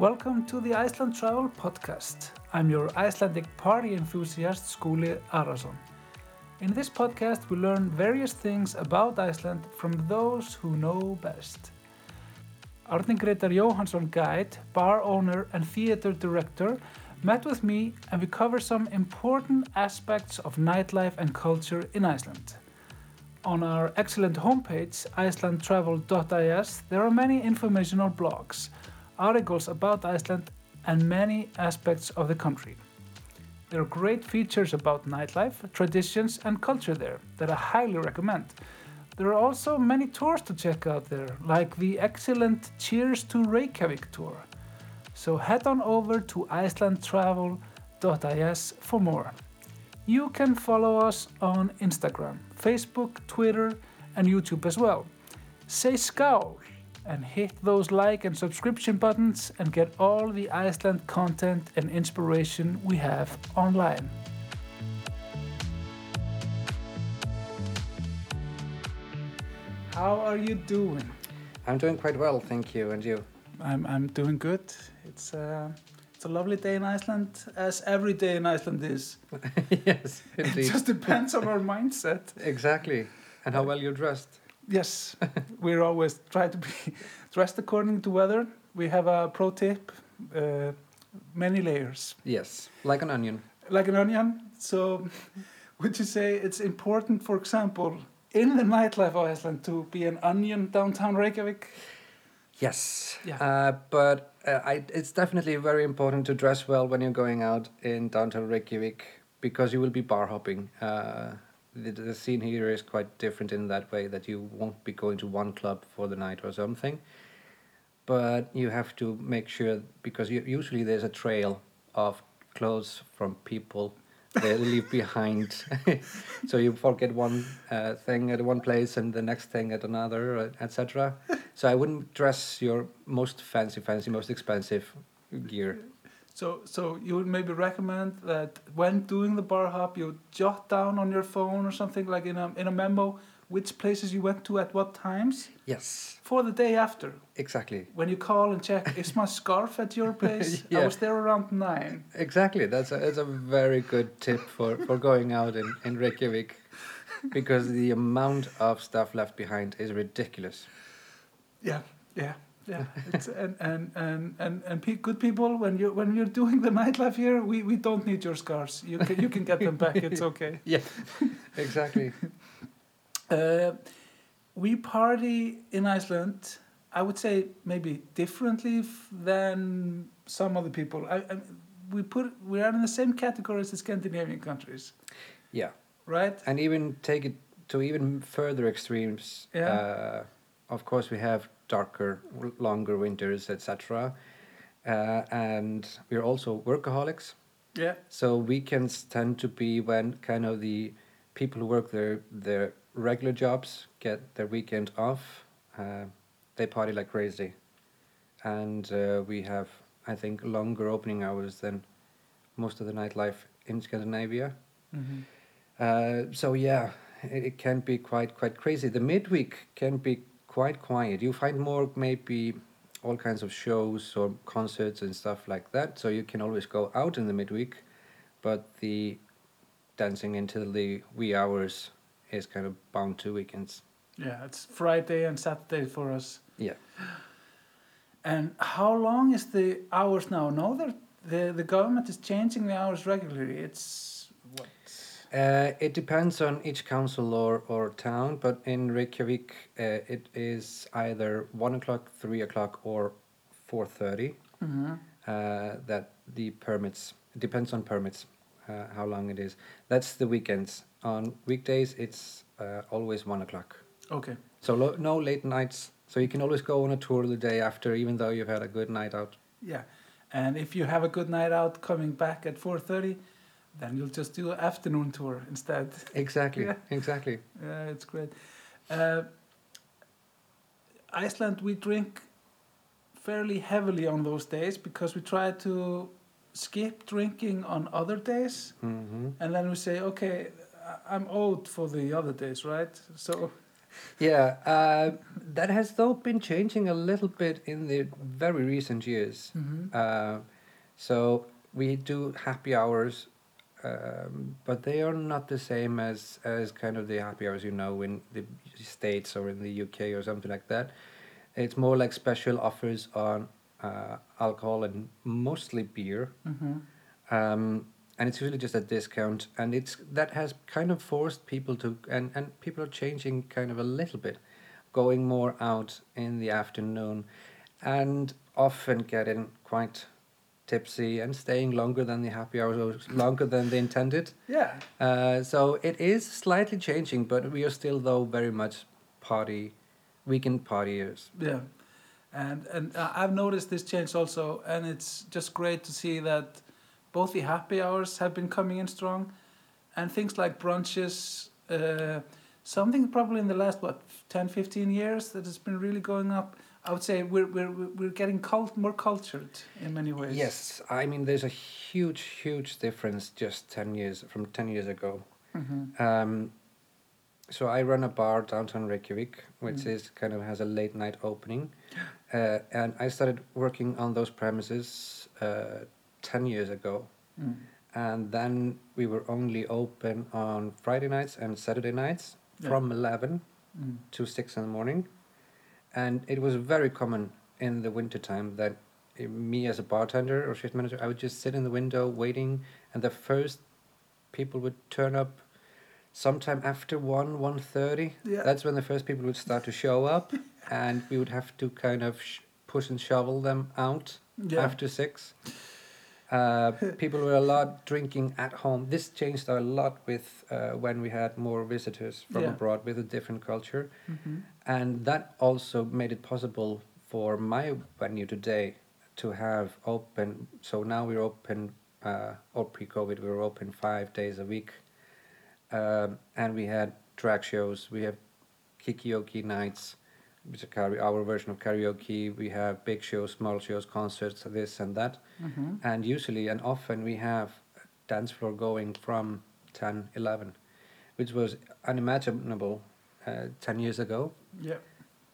Welcome to the Iceland Travel Podcast. I'm your Icelandic party enthusiast, Skuli Arason. In this podcast, we learn various things about Iceland from those who know best. Arne Gretar Johansson guide, bar owner and theater director met with me and we cover some important aspects of nightlife and culture in Iceland. On our excellent homepage, icelandtravel.is, there are many informational blogs, articles about Iceland, and many aspects of the country. There are great features about nightlife, traditions, and culture there that I highly recommend. There are also many tours to check out there, like the excellent Cheers to Reykjavik tour. So head on over to icelandtravel.is for more. You can follow us on Instagram, Facebook, Twitter, and YouTube as well. Say skál and hit those like and subscription buttons and get all the Iceland content and inspiration we have online. How are you doing? I'm doing quite well, thank you. And you? I'm, I'm doing good. It's, uh, it's a lovely day in Iceland, as every day in Iceland is. yes, indeed. It just depends on our mindset. exactly. And how well you're dressed. Yes, we're always try to be dressed according to weather. We have a pro tip: uh, many layers, Yes, like an onion. like an onion. So, would you say it's important, for example, in the nightlife of Iceland, to be an onion downtown Reykjavik? Yes. Yeah. Uh, but uh, I, it's definitely very important to dress well when you're going out in downtown Reykjavik because you will be bar hopping. Uh, the, the scene here is quite different in that way that you won't be going to one club for the night or something. But you have to make sure because you, usually there's a trail of clothes from people they leave behind. so you forget one uh, thing at one place and the next thing at another, uh, etc. So I wouldn't dress your most fancy, fancy, most expensive gear. So, so you would maybe recommend that when doing the bar hop, you jot down on your phone or something like in a in a memo which places you went to at what times Yes, for the day after. exactly, When you call and check, is my scarf at your place? I was there around nine. exactly. That's a, that's a very good tip for, for going out in, in Reykjavik because the amount of stuff left behind is ridiculous. Yeah, yeah, yeah. It's, and and and and and pe- good people, when you when you're doing the nightlife here, we, we don't need your scars. You can you can get them back. It's okay. Yeah, exactly. Uh, we party in Iceland. I would say maybe differently f- than some other people. I, I, we put we are in the same category as the Scandinavian countries, Yeah. right? and even take it to even further extremes. Yeah. Uh, of course, we have darker, longer winters, etc. Uh, and we're also workaholics. Yeah. So weekends tend to be when kind of the people who work their their regular jobs get their weekend off. Uh, they party like crazy, and uh, we have, I think, longer opening hours than most of the nightlife in Scandinavia. hmm Uh, so yeah, it, it can be quite quite crazy. The midweek can be quite quiet. You find more maybe all kinds of shows or concerts and stuff like that. So you can always go out in the midweek, but the dancing until the wee hours is kind of bound to weekends. Yeah, it's Friday and Saturday for us. Yeah. And how long is the hours now? No, the the government is changing the hours regularly. It's? Uh, it depends on each council or, or town, but in Reykjavik, uh, it is either one o'clock, three o'clock, or four thirty. hmm uh, that the permits it depends on permits uh, how long it is. That's the weekends. On weekdays it's uh, always one o'clock. Okay. so lo- no late nights. So you can always go on a tour the day after even though you've had a good night out. Yeah, and if you have a good night out coming back at four thirty, then you'll just do an afternoon tour instead. exactly Yeah. exactly Yeah, it's great. Uh, Iceland, we drink fairly heavily on those days because we try to skip drinking on other days, hmm and then we say, okay, I'm old for the other days, right? So yeah, uh, that has though been changing a little bit in the very recent years. Mhm. Uh, so we do happy hours, um, but they are not the same as as kind of the happy hours you know in the states or in the UK or something like that. It's more like special offers on uh, alcohol and mostly beer Mhm. um, and it's usually just a discount and it's that has kind of forced people to and, and people are changing kind of a little bit going more out in the afternoon and often getting quite tipsy and staying longer than the happy hours or longer than they intended Yeah. uh, so it is slightly changing but we are still though very much party weekend partiers Yeah, and and I've noticed this change also, and it's just great to see that both the happy hours have been coming in strong, and things like brunches. Uh, something probably in the last what 10 15 years that has been really going up i would say we're we're we're getting cult more cultured in many ways yes i mean there's a huge huge difference just 10 years from 10 years ago hmm Um, so I run a bar downtown Reykjavik, which Mm. is kind of has a late night opening, uh, and I started working on those premises uh, ten years ago, mm. and then we were only open on Friday nights and Saturday nights Yeah. from eleven Mm. to six in the morning, and it was very common in the winter time that uh, me as a bartender or shift manager, I would just sit in the window waiting, and the first people would turn up sometime after 1 1.30 Yeah. that's when the first people would start to show up and we would have to kind of sh- push and shovel them out yeah. after 6 uh, people were a lot drinking at home. This changed a lot with uh, when we had more visitors from Yeah. abroad with a different culture. Hmm and that also made it possible for my venue today to have open so now we're open uh, or pre-covid we were open five days a week. Um, and we had drag shows we have kikioki nights which are our version of karaoke. We have big shows small shows concerts this and that. Hmm and usually and often we have dance floor going from 10 11 which was unimaginable uh, 10 years ago. Yeah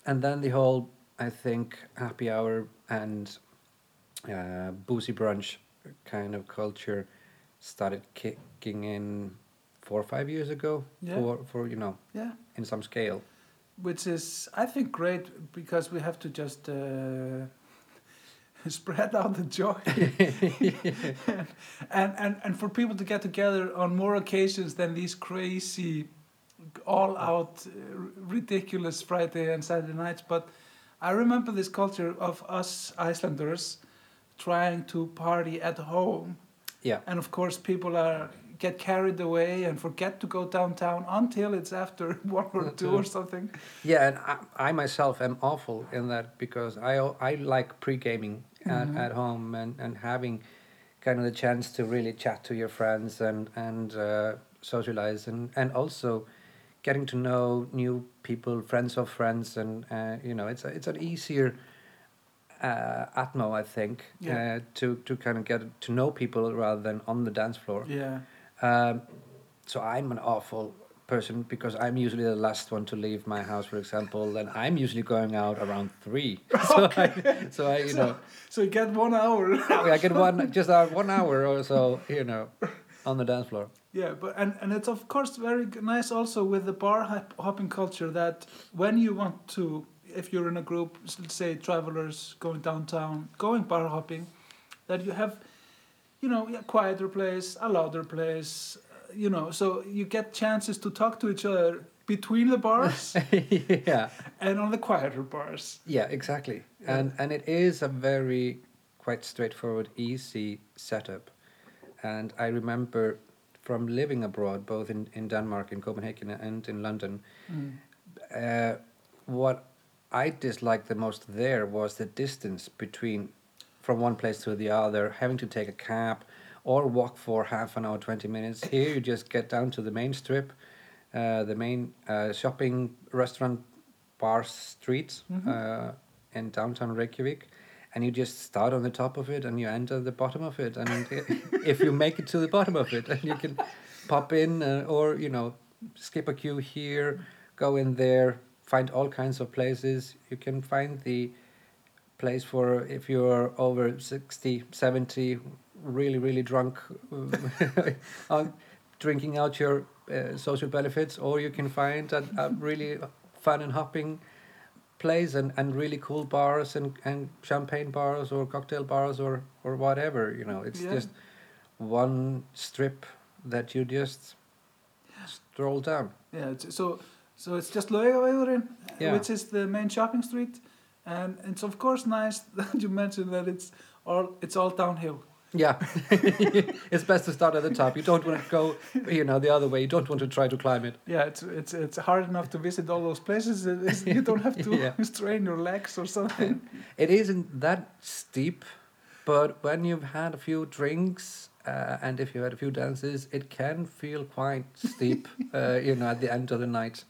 and then the whole i think happy hour and uh, boozy brunch kind of culture started kicking in four or five years ago. Yeah. for for you know yeah. in some scale which is I think great because we have to just uh, spread out the joy. And, and and for people to get together on more occasions than these crazy all out uh, ridiculous Friday and Saturday nights. But I remember this culture of us Icelanders trying to party at home. Yeah. And of course people are get carried away and forget to go downtown until it's after one or two or something yeah and I, I myself am awful in that because i i like pre-gaming at, Mhm. at home and and having kind of the chance to really chat to your friends and and uh, socialize and and also getting to know new people friends of friends and uh, you know it's a, it's an easier uh, atmo i think Yeah. uh, to to kind of get to know people rather than on the dance floor yeah um, so I'm an awful person because I'm usually the last one to leave my house, for example, and I'm usually going out around three. So I, so I, you know, So you get one hour. I get one just uh, one hour or so, you know, on the dance floor. yeah, but and and it's of course very nice also with the bar hopping culture that when you want to, if you're in a group, let's say travelers going downtown, going bar hopping, that you have, you know, a quieter place, a louder place, uh, you know, so you get chances to talk to each other between the bars yeah, and on the quieter bars. yeah, exactly. Yeah. And and it is a very quite straightforward, easy setup. And I remember from living abroad, both in, in Denmark, in Copenhagen, and in London, Mm. uh, what I disliked the most there was the distance between from one place to the other, having to take a cab or walk for half an hour, 20 minutes. Here you just get down to the main strip, uh, the main uh, shopping, restaurant, bar street Mhm. uh, in downtown Reykjavik. And you just start on the top of it and you enter the bottom of it. And if you make it to the bottom of it, and you can pop in uh, or, you know, skip a queue here, go in there, find all kinds of places. You can find the place for if you're over 60, 70, really, really drunk, uh, drinking out your uh, social benefits, or you can find a, a really fun and hopping place and, and really cool bars and, and champagne bars or cocktail bars or, or whatever. You know, it's Yeah. just one strip that you just stroll down. Yeah, so so it's just Laugavegurinn, Yeah. which is the main shopping street, and it's of course nice that you mentioned that it's all it's all downhill. Yeah, it's best to start at the top. You don't want to go, you know, the other way. You don't want to try to climb it. Yeah, it's it's it's hard enough to visit all those places. It is- you don't have to Yeah. strain your legs or something. It isn't that steep, but when you've had a few drinks uh, and if you had a few dances, it can feel quite steep, uh, you know, at the end of the night.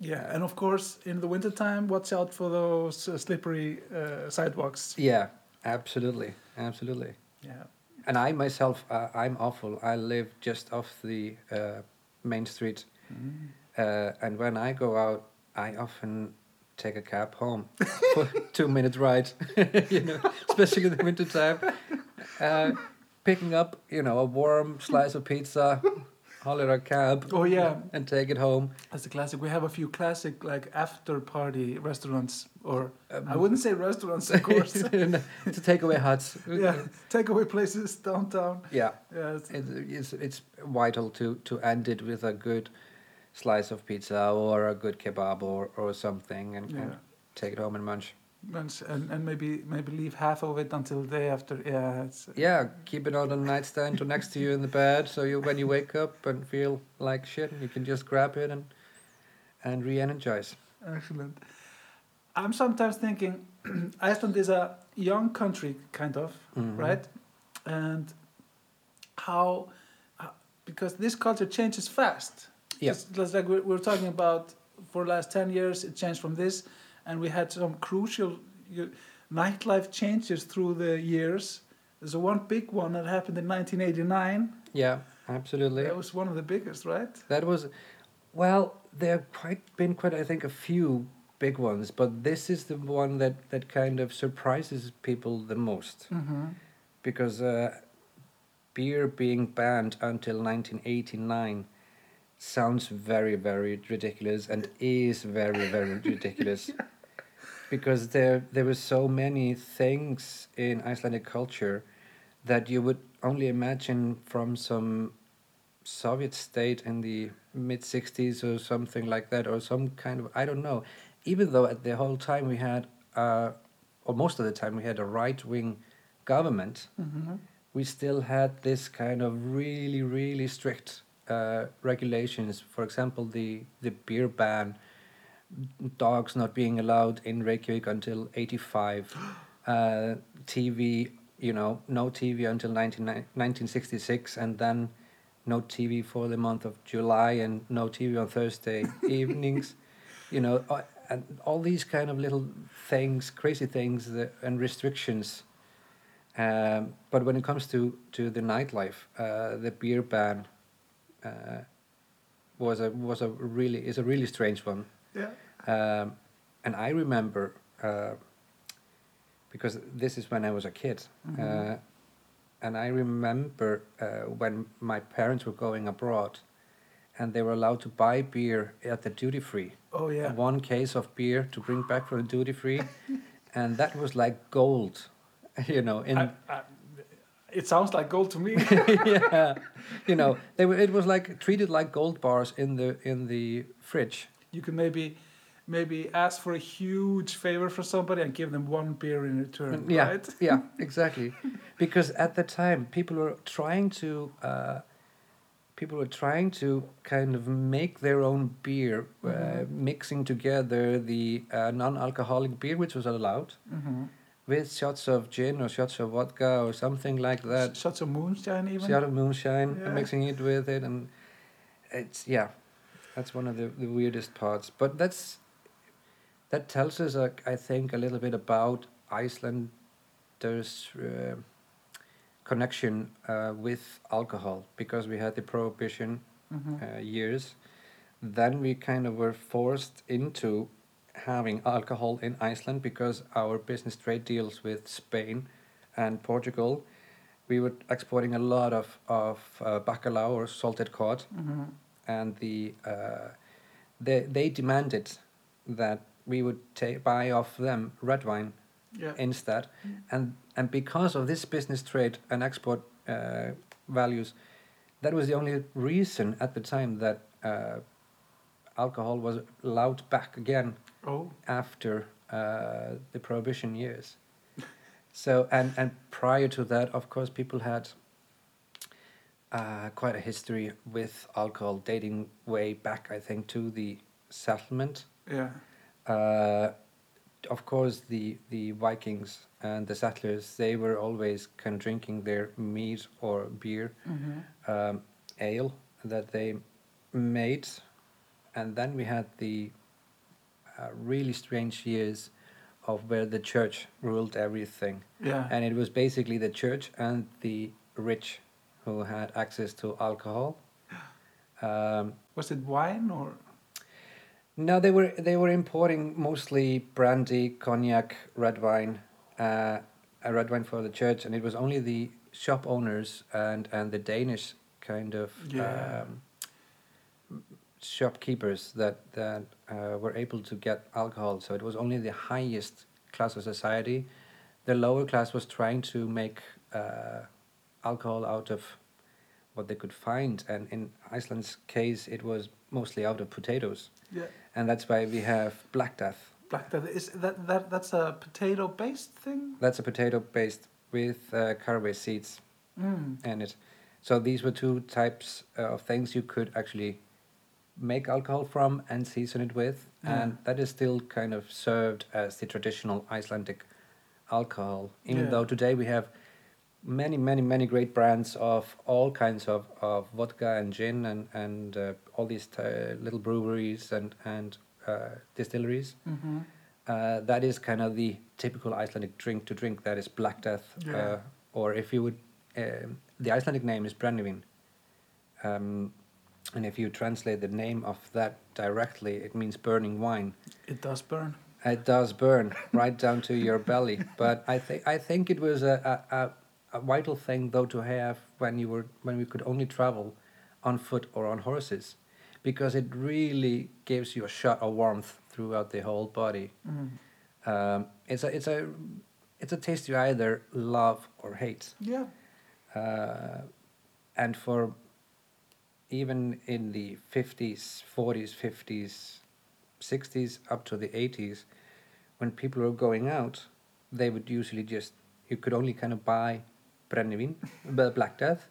Yeah, and of course in the wintertime, watch out for those uh, slippery uh, sidewalks. Yeah, absolutely, absolutely. Yeah. And I myself, uh, I'm awful. I live just off the uh, main street, uh, and when I go out, I often take a cab home for two minute ride. you know, especially in the winter time, uh, picking up you know a warm slice of pizza, holler a cab, Oh yeah, and take it home. that's the classic. We have a few classic like after party restaurants, or Um, I wouldn't say restaurants, of course. to takeaway huts. yeah, takeaway places downtown. Yeah. Yeah, it's- It, it's it's vital to to end it with a good slice of pizza or a good kebab or, or something and, and take it home and munch. And, and maybe maybe leave half of it until the day after. Yeah, it's, Yeah, keep it on the nightstand or next to you in the bed, so you when you wake up and feel like shit, you can just grab it and and re-energize. Excellent. I'm sometimes thinking Iceland is a young country, kind of, Mhm. right? And how, how- because this culture changes fast. Yeah. Just, just like we're, we're talking about for the last 10 years, it changed from this, and we had some crucial nightlife changes through the years. There's a one big one that happened in 1989. Yeah, absolutely. That was one of the biggest, right? That was, well, there have quite been quite I think a few big ones, but this is the one that that kind of surprises people the most. Mm-hmm. because uh, beer being banned until 1989 sounds very very ridiculous and is very very ridiculous. Because there there were so many things in Icelandic culture that you would only imagine from some Soviet state in the mid 60s or something like that or some kind of I don't know. Even though at the whole time we had uh, or most of the time we had a right wing government Mm-hmm. we still had this kind of really really strict uh, regulations for example the the beer ban dogs not being allowed in Reykjavik until 85 uh, TV you know no TV until 19, 1966 and then no TV for the month of July and no TV on Thursday evenings. You know uh, and all these kind of little things crazy things that, and restrictions. Um, but when it comes to, to the nightlife, uh, the beer ban uh, was a was a really is a really strange one. Yeah. Um, and I remember uh, because this is when I was a kid, Mhm. uh, and I remember uh, when my parents were going abroad, and they were allowed to buy beer at the duty free. Oh yeah. One case of beer to bring back from the duty free, and that was like gold, you know. In I, I, it sounds like gold to me. yeah, you know, they were. It was like treated like gold bars in the in the fridge. you can maybe maybe ask for a huge favor for somebody and give them one beer in return, yeah, right? yeah, exactly. Because at the time, people were trying to. Uh, People were trying to kind of make their own beer, uh, Mhm. mixing together the uh, non-alcoholic beer, which was allowed, Mm-hmm. With shots of gin or shots of vodka or something like that. Shots of moonshine, even. shot of moonshine Yeah. mixing it with it and it's yeah that's one of the, the weirdest parts but that's that tells us uh, i think a little bit about icelanders uh, connection uh, with alcohol because we had the prohibition Mhm. uh, years then we kind of were forced into having alcohol in Iceland because our business trade deals with Spain and Portugal. We were exporting a lot of of uh, bacalao or salted cod, hmm and the uh, they they demanded that we would take buy off them red wine Yeah. instead, Mm. and and because of this business trade and export uh, values, that was the only reason at the time that uh, alcohol was allowed back again oh. after uh, the prohibition years. So and and prior to that, of course, people had uh, quite a history with alcohol dating way back, I think, to the settlement. Yeah. Uh, of course, the the Vikings and the settlers they were always kind of drinking their mead or beer, hmm um, ale that they made, and then we had the uh, really strange years of where the church ruled everything, Yeah. and it was basically the church and the rich who had access to alcohol. Um, Was it wine or? No, they were they were importing mostly brandy, cognac, red wine, uh, a red wine for the church, and it was only the shop owners and and the Danish kind of Yeah. um, shopkeepers that that uh, were able to get alcohol. So it was only the highest class of society. The lower class was trying to make uh, alcohol out of what they could find, and in Iceland's case, it was mostly out of potatoes Yeah. and that's why we have Black Death. Black Death is that that that's a potato based thing. That's a potato based with uh, caraway seeds Mm. in it. So these were two types of things you could actually make alcohol from and season it with, Yeah. and that is still kind of served as the traditional Icelandic alcohol. Even Yeah. though today we have many, many, many great brands of all kinds of, of vodka and gin and and uh, all these t- little breweries and and uh, distilleries. hmm Uh, that is kind of the typical Icelandic drink to drink. That is Black Death, Yeah. uh, or if you would, um, the Icelandic name is Brennivin. Um, and if you translate the name of that directly, it means burning wine. It does burn. It does burn right down to your belly. But I think I think it was a, a, a, vital thing though to have when you were when we could only travel on foot or on horses, because it really gives you a shot of warmth throughout the whole body. Mm. Um, it's a it's a it's a taste you either love or hate. Yeah. Uh, and for even in the 50s, 40s, 50s, 60s, up to the 80s, when people were going out, they would usually just, you could only kind of buy Brennivin, Black Death,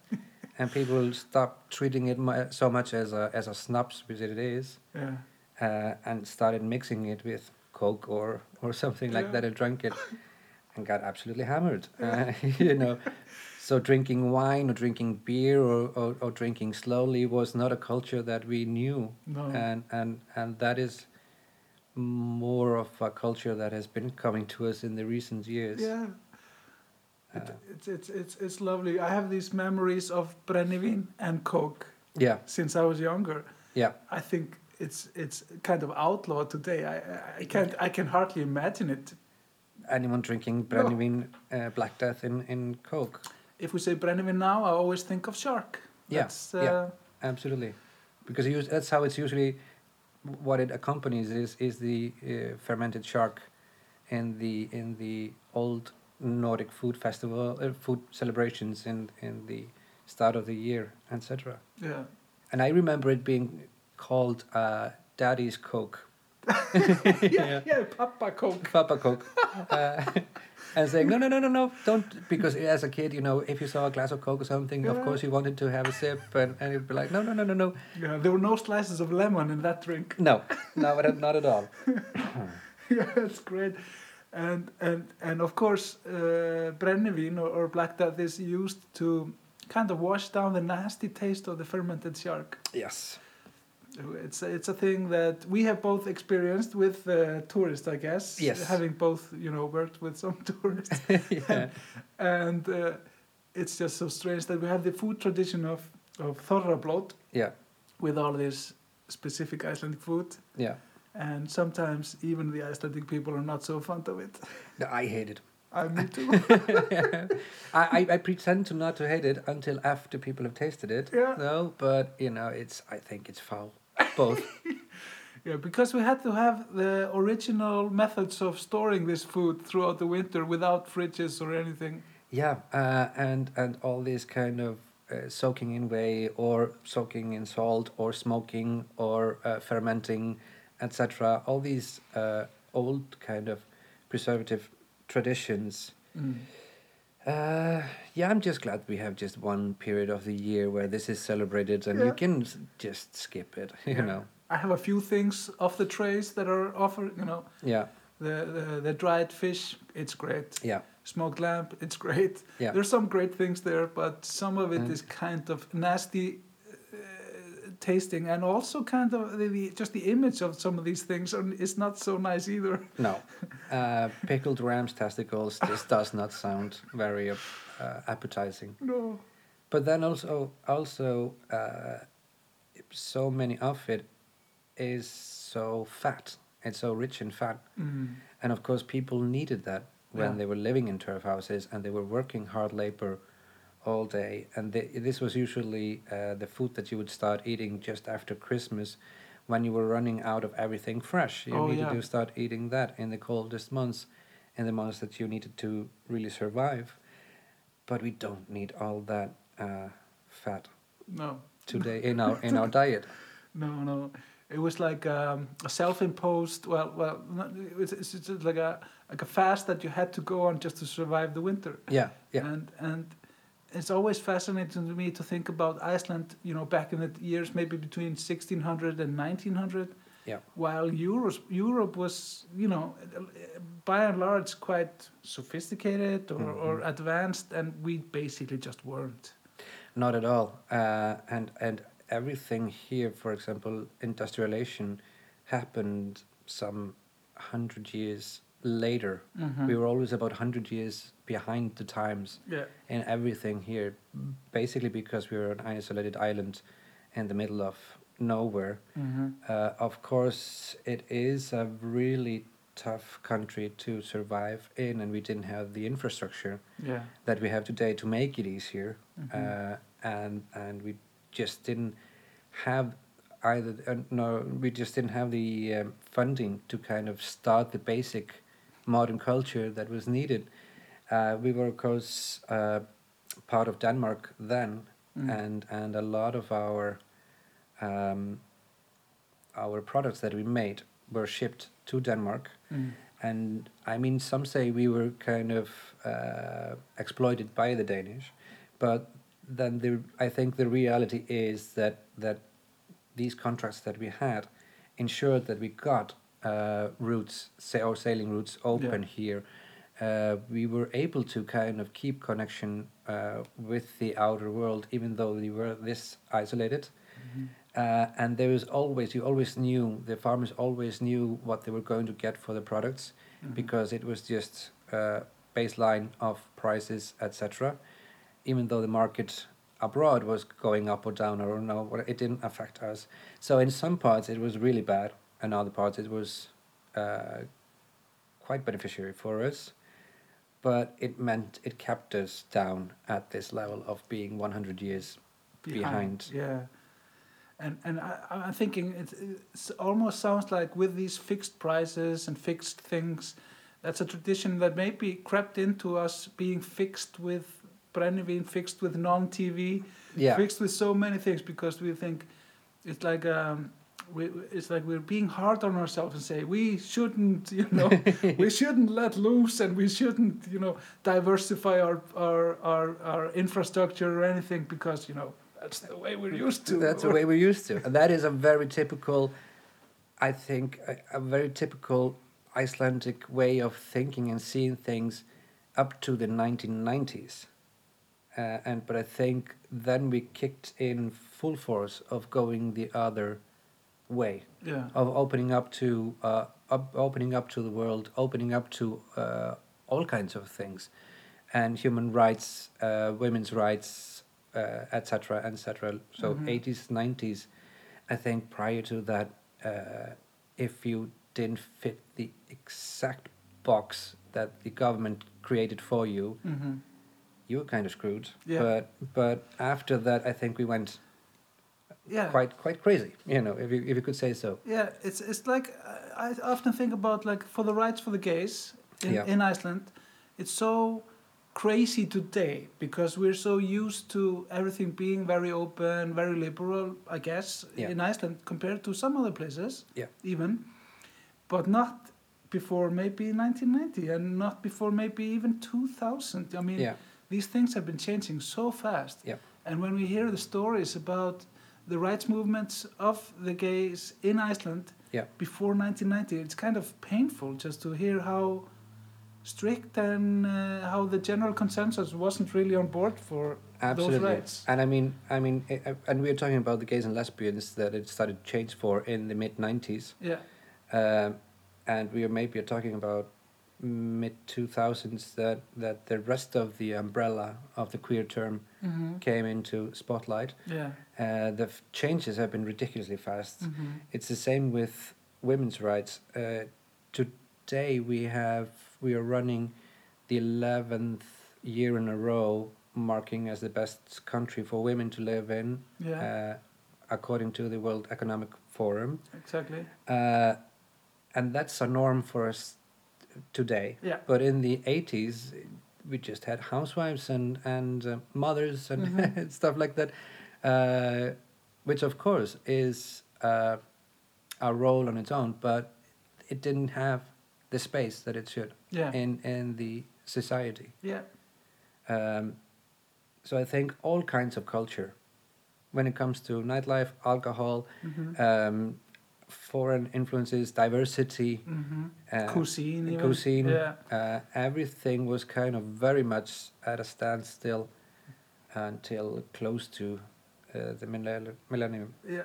and people stopped treating it so much as a, as a snaps, which it is, Yeah. uh, and started mixing it with Coke or, or something like that and drank it and got absolutely hammered. Uh, you know, so drinking wine or drinking beer or, or, or drinking slowly was not a culture that we knew, No. and and and that is more of a culture that has been coming to us in the recent years. Yeah. It, Uh, it's, it's, it's, it's lovely. I have these memories of Brennivin and Coke yeah, since I was younger. yeah, I think it's it's kind of outlawed today. I, I- can't I can hardly imagine it. Anyone drinking Brennivin, uh, Black Death in in Coke? If we say Brennivin now, I always think of shark. Yeah, That's, uh, yeah. Absolutely, because that's how it's usually. What it accompanies is is the uh, fermented shark, in the in the old Nordic food festival uh, food celebrations in in the start of the year, etc. Yeah. And I remember it being called uh, Daddy's Coke, yeah, yeah, Papa Coke. Papa Coke, uh, and saying no no no no no don't because as a kid you know if you saw a glass of Coke or something of course you wanted to have a sip and and you'd be like no no no no no Yeah, there were no slices of lemon in that drink. No, no, not at all. yeah, that's great. And and and of course, uh, Brennivin or, or Black Death is used to kind of wash down the nasty taste of the fermented shark. Yes. It's a, it's a thing that we have both experienced with uh, tourists, I guess. Yes. Having both, you know, worked with some tourists, yeah. and uh, it's just so strange that we have the food tradition of of Þorrablót Yeah. with all this specific Icelandic food, Yeah. and sometimes even the Icelandic people are not so fond of it. No, I hate it. I me too. I, I, I pretend to not to hate it until after people have tasted it. Yeah. No, but you know, it's I think it's foul. Both. yeah, because we had to have the original methods of storing this food throughout the winter without fridges or anything. yeah, uh, and and all this kind of uh, soaking in whey or soaking in salt or smoking or uh, fermenting, etc. All these uh, old kind of preservative traditions. Mm. Uh, yeah, I'm just glad we have just one period of the year where this is celebrated, and Yeah. you can just skip it. You Yeah. know. I have a few things off the trays that are offered. You know, Yeah. the the, the dried fish, it's great. Yeah. Smoked lamb, it's great. Yeah. There's some great things there, but some of it Mm. is kind of nasty tasting, and also kind of the, the, just the image of some of these things is not so nice either. No. Uh, pickled ram's testicles this does not sound very uh, appetizing. No. But then also, also, uh, so many of it is so fat. It's so rich in fat, Mm. and of course, people needed that when Yeah. they were living in turf houses and they were working hard labor all day. And this was usually uh, the food that you would start eating just after Christmas, when you were running out of everything fresh. You Oh, needed yeah. to start eating that in the coldest months, in the months that you needed to really survive. But we don't need all that uh, fat No. today in our in our diet. No, no. It was like um, a self-imposed. Well, well, it's, it's just like a like a fast that you had to go on just to survive the winter. Yeah, yeah, And and it's always fascinating to me to think about Iceland. You know, back in the years maybe between 1600 and 1900. Yeah. While Europe Europe was, you know, by and large quite sophisticated or, or Mhm. advanced, and we basically just weren't. not at all. Uh, and and everything here, for example, industrialization happened some hundred years later. Mhm. We were always about hundred years behind the times Yeah. in everything here, basically because we were an isolated island in the middle of nowhere. hmm Uh, of course, it is a really tough country to survive in, and we didn't have the infrastructure Yeah. that we have today to make it easier. Mhm. Uh, and and we just didn't have either. Uh, no, we just didn't have the um, funding to kind of start the basic modern culture that was needed. Uh, we were, of course, uh, part of Denmark then, Mm. and and a lot of our um, our products that we made were shipped to Denmark. Mm. And I mean, some say we were kind of uh, exploited by the Danish, but then the I think the reality is that that these contracts that we had ensured that we got uh, routes, or sailing routes open here. Uh, we were able to kind of keep connection uh, with the outer world, even though we were this isolated. Mhm. Uh, and there was always, you always knew, the farmers always knew what they were going to get for the products Mhm. because it was just uh, baseline of prices, etc. Even though the market abroad was going up or down or no, what- it didn't affect us. So in some parts it was really bad, and other parts it was uh, quite beneficiary for us. But it meant it kept us down at this level of being 100 years behind. Yeah, and and I, I'm thinking it it's almost sounds like with these fixed prices and fixed things, that's a tradition that maybe crept into us being fixed with Brennivin, fixed with non-TV, Yeah, fixed with so many things because we think it's like um. We, it's like we're being hard on ourselves and say we shouldn't, you know, we shouldn't let loose and we shouldn't, you know, diversify our, our, our, our infrastructure or anything because, you know, that's the way we're used to. That's the way we're used to. And that is a very typical, I think, a, a very typical Icelandic way of thinking and seeing things up to the 1990s. Uh, and but I think then we kicked in full force of going the other way Yeah. of opening up to uh, up, opening up to the world, opening up to uh, all kinds of things, and human rights, uh, women's rights, uh, etc., etc. So Mhm. eighties, nineties, I think prior to that, uh, if you didn't fit the exact box that the government created for you, hmm you were kind of screwed. Yeah. But but after that, I think we went Yeah. quite quite crazy. You know, if you if you could say so. Yeah, it's it's like I often think about like for the rights for the gays in, Yeah. in Iceland, it's so crazy today because we're so used to everything being very open, very liberal, I guess, Yeah. in Iceland compared to some other places, Yeah. even, but not before maybe 1990 and not before maybe even 2000. I mean, Yeah. these things have been changing so fast. Yeah. And when we hear the stories about the rights movements of the gays in Iceland Yeah. before 1990, it's kind of painful just to hear how strict and uh, how the general consensus wasn't really on board for Absolutely. those rights. And I mean, I mean, I- I- and we are talking about the gays and lesbians that it started to change for in the mid '90s, Yeah, um, and we are maybe talking about mid 2000s that that the rest of the umbrella of the queer term hmm came into spotlight. yeah, Uh, the f- changes have been ridiculously fast. hmm It's the same with women's rights. Uh, today we have we are running the eleventh year in a row, marking as the best country for women to live in, yeah, uh, according to the World Economic Forum, exactly. uh, and that's a norm for us today. Yeah, But in the eighties, we just had housewives and and uh, mothers and Mhm. stuff like that, uh, which of course is uh, a role on its own, but it didn't have the space that it should yeah, in in the society. yeah, Um, so I think all kinds of culture, when it comes to nightlife, alcohol, hmm um, foreign influences, diversity, hmm uh, cuisine, cuisine, Yeah, uh, everything was kind of very much at a standstill until close to uh, the millenn- millennium. Yeah,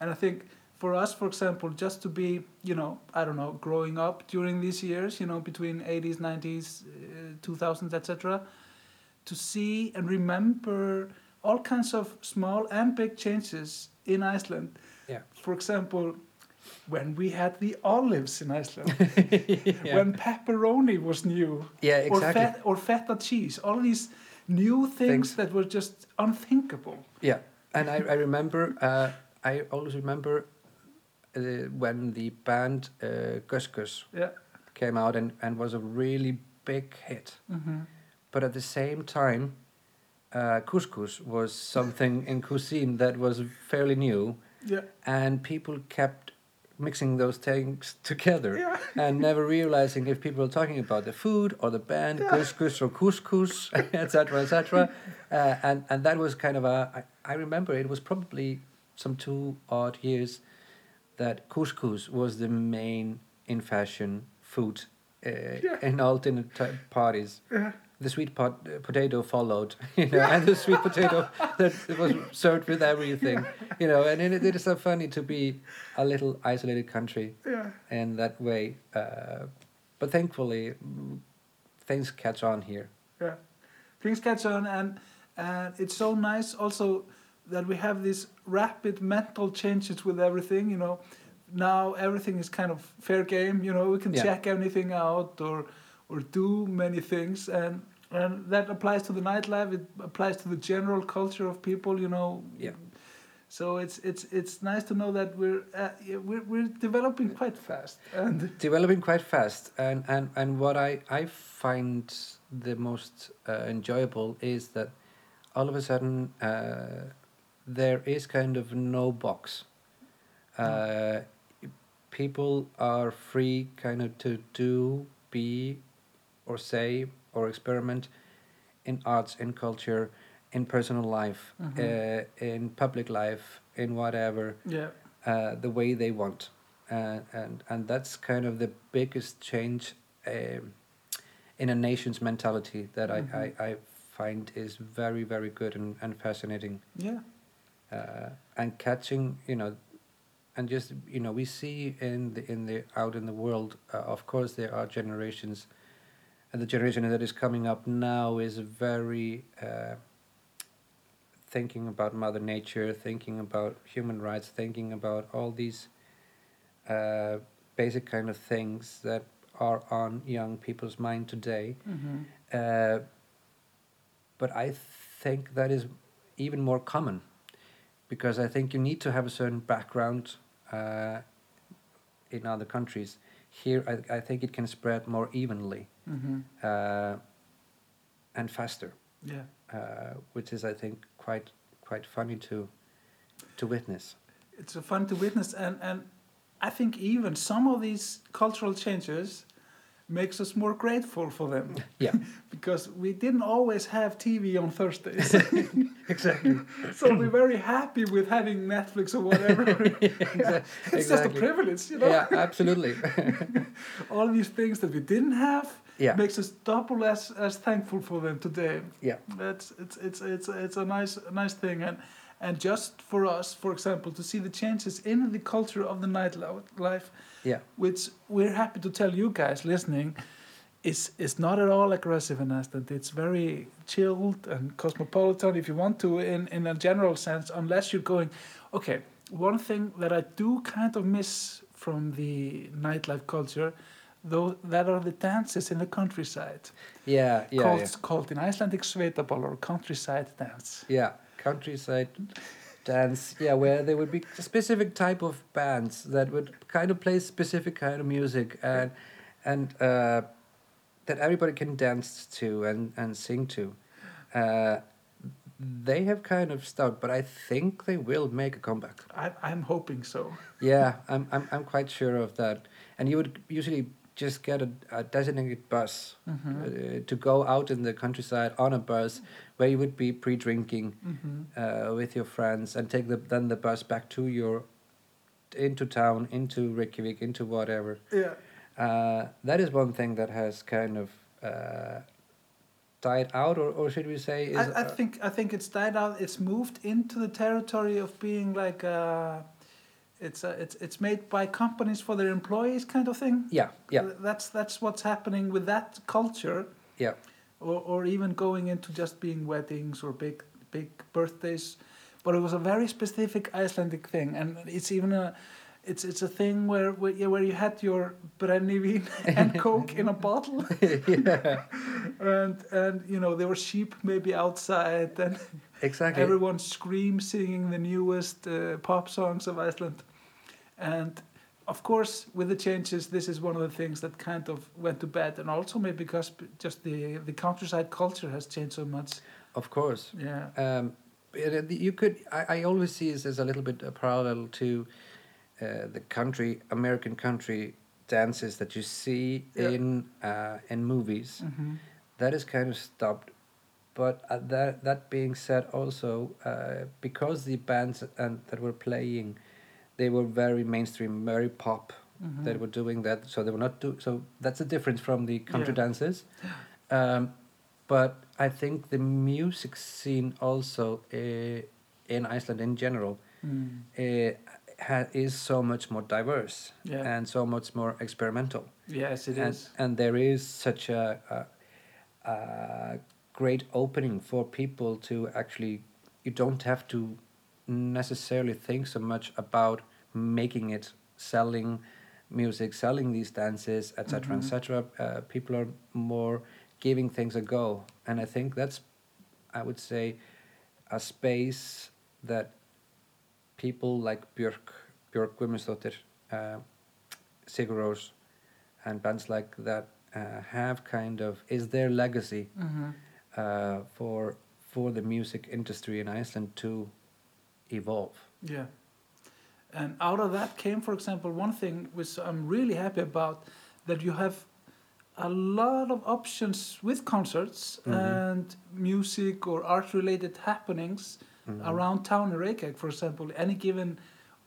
and I think for us, for example, just to be, you know, I don't know, growing up during these years, you know, between 80s, 90s, uh, 2000s, etc., to see and remember all kinds of small and big changes in Iceland. Yeah. For example, when we had the olives in Iceland, yeah. when pepperoni was new, yeah, or, exactly. or feta cheese, all these new things, Things. that were just unthinkable. Yeah, and I, I remember, uh, I always remember uh, when the band uh, Gus Gus Yeah. came out and, and was a really big hit. hmm But at the same time, uh, couscous was something in cuisine that was fairly new, Yeah. and people kept mixing those things together Yeah. and never realizing if people were talking about the food or the band, Yeah. couscous or couscous, etc., etc. Uh, and and that was kind of a. I, I remember it was probably some two odd years that couscous was the main in fashion food uh, Yeah. in all dinner parties. Yeah. The sweet pot, uh, potato followed, you know, and the sweet potato that was served with everything, you know, and it, it is so funny to be a little isolated country Yeah. in that way. Uh, but thankfully, mm, things catch on here. Yeah, things catch on, and and it's so nice also that we have these rapid mental changes with everything. You know, now everything is kind of fair game. You know, we can Yeah. check anything out or or do many things, and and that applies to the nightlife. It applies to the general culture of people. You know. Yeah. So it's it's it's nice to know that we're uh, we're we're developing quite fast and Developing quite fast, and and and what I I find the most uh, enjoyable is that all of a sudden uh, there is kind of no box. Uh, people are free, kind of to do, be, or say, or experiment in arts, in culture, in personal life, Mhm. uh, in public life, in whatever. yeah uh, the way they want, and and and that's kind of the biggest change um, in a nation's mentality that I, Mhm. I, I find is very very good and, and fascinating, yeah uh, and catching you know, and just you know we see in the in the out in the world, uh, of course there are generations, and the generation that is coming up now is very. Uh, thinking about mother nature thinking about human rights thinking about all these uh, basic kind of things that are on young people's mind today. Mhm. Uh, but I think that is even more common because I think you need to have a certain background uh, in other countries. Here, I, I think it can spread more evenly Mhm. uh, and faster, Yeah. uh, which is, I think, quite quite funny to to witness. It's fun to witness, and and I think even some of these cultural changes makes us more grateful for them Yeah, because we didn't always have TV on Thursdays. exactly. so we're very happy with having Netflix or whatever. Exa- it's just a privilege, you know. Yeah, absolutely. All these things that we didn't have yeah, makes us double as as thankful for them today. yeah, That's it's it's it's it's a nice a nice thing and and just for us, for example, to see the changes in the culture of the nightlife, yeah, which we're happy to tell you guys listening, is is not at all aggressive in Iceland. It's very chilled and cosmopolitan, if you want to, in in a general sense. Unless you're going, okay. One thing that I do kind of miss from the nightlife culture, though, that are the dances in the countryside yeah, yeah, called, yeah. called in Icelandic sveitaball or countryside dance. Yeah, countryside dance. Yeah, where there would be specific type of bands that would kind of play specific kind of music and and uh, that everybody can dance to and and sing to. Uh, they have kind of stopped, but I think they will make a comeback. I, I'm hoping so. Yeah, I'm I'm I'm quite sure of that. And you would usually just get a, a designated bus Mm-hmm. uh, to go out in the countryside on a bus where you would be pre-drinking Mm-hmm. uh, with your friends and take the then the bus back to your into town into Reykjavik into whatever. Yeah. Uh, that is one thing that has kind of uh, died out, or, or should we say? Is, I, I uh, think I think it's died out. It's moved into the territory of being like uh it's uh, it's it's made by companies for their employees kind of thing. yeah, yeah, That's that's what's happening with that culture, yeah, or or even going into just being weddings or big big birthdays. But it was a very specific Icelandic thing, and it's even a. It's, it's a thing where where, yeah, where you had your brennivin and coke in a bottle yeah, and and you know there were sheep maybe outside and exactly. everyone screams singing the newest uh, pop songs of Iceland and of course with the changes this is one of the things that kind of went to bed and also maybe because just the the countryside culture has changed so much Of course. yeah Um, uh, you could. I, I always see this as a little bit a parallel to uh, the country, American country dances that you see Yeah. in uh, in movies. hmm That is kind of stopped. But uh, that that being said, also uh, because the bands and that were playing, they were very mainstream, very pop. hmm That were doing that, so they were not do. So that's a difference from the country Yeah. dances. Um, but I think the music scene also uh, in Iceland in general mm. uh, ha- is so much more diverse yeah and so much more experimental yes it and, is and there is such a, a, a great opening for people to actually you don't have to necessarily think so much about making it selling music selling these dances etc Mhm. etc uh, people are more giving things a go and i think that's i would say a space that people like björk björk Guðmundsdóttir, uh, sigur Rós, and bands like that uh, have kind of is their legacy hmm uh, for for the music industry in Iceland to evolve. Yeah. And out of that came, for example, one thing which I'm really happy about that you have a lot of options with concerts Mhm. and music or art related happenings Mhm. around town in Reykjavik, for example, any given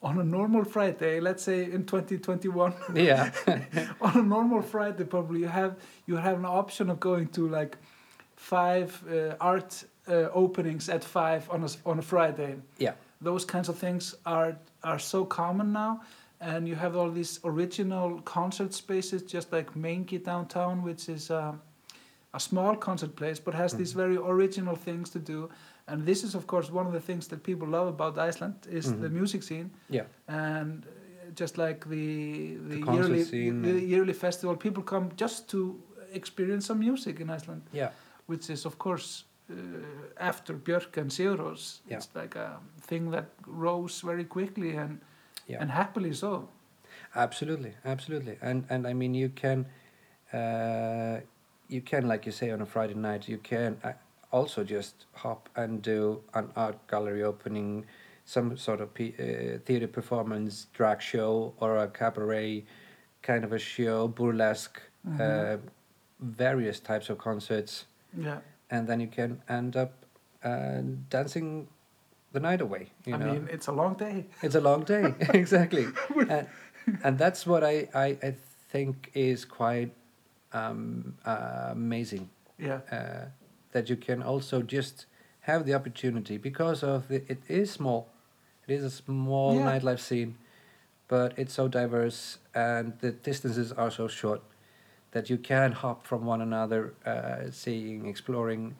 on a normal Friday, let's say in 2021, Yeah, on a normal Friday, probably you have you have an option of going to like five uh, art uh, openings at five on a on a Friday. Yeah. Those kinds of things are are so common now, and you have all these original concert spaces, just like Mengi downtown, which is um, a small concert place, but has these Mhm. very original things to do. And this is, of course, one of the things that people love about Iceland is the Mhm. music scene yeah, and uh, just like the the, The yearly scene the yearly festival. People come just to experience some music in Iceland, Yeah. which is of course uh, after Björk and Sigur Rós. Yeah. It's like a thing that rose very quickly and Yeah. and happily so. Absolutely, absolutely, and and I mean you can, uh, you can like you say on a Friday night you can uh, also just hop and do an art gallery opening, some sort of p- uh, theater performance, drag show or a cabaret, kind of a show, burlesque, Mhm. uh, various types of concerts, Yeah. And then you can end up uh, dancing the night away. You I know, mean, it's a long day. it's a long day, exactly, and, and that's what I, I, I think is quite um, uh, amazing Yeah. uh, that you can also just have the opportunity because of the, it is small, it is a small Yeah. nightlife scene, but it's so diverse and the distances are so short that you can hop from one another, uh, seeing, exploring.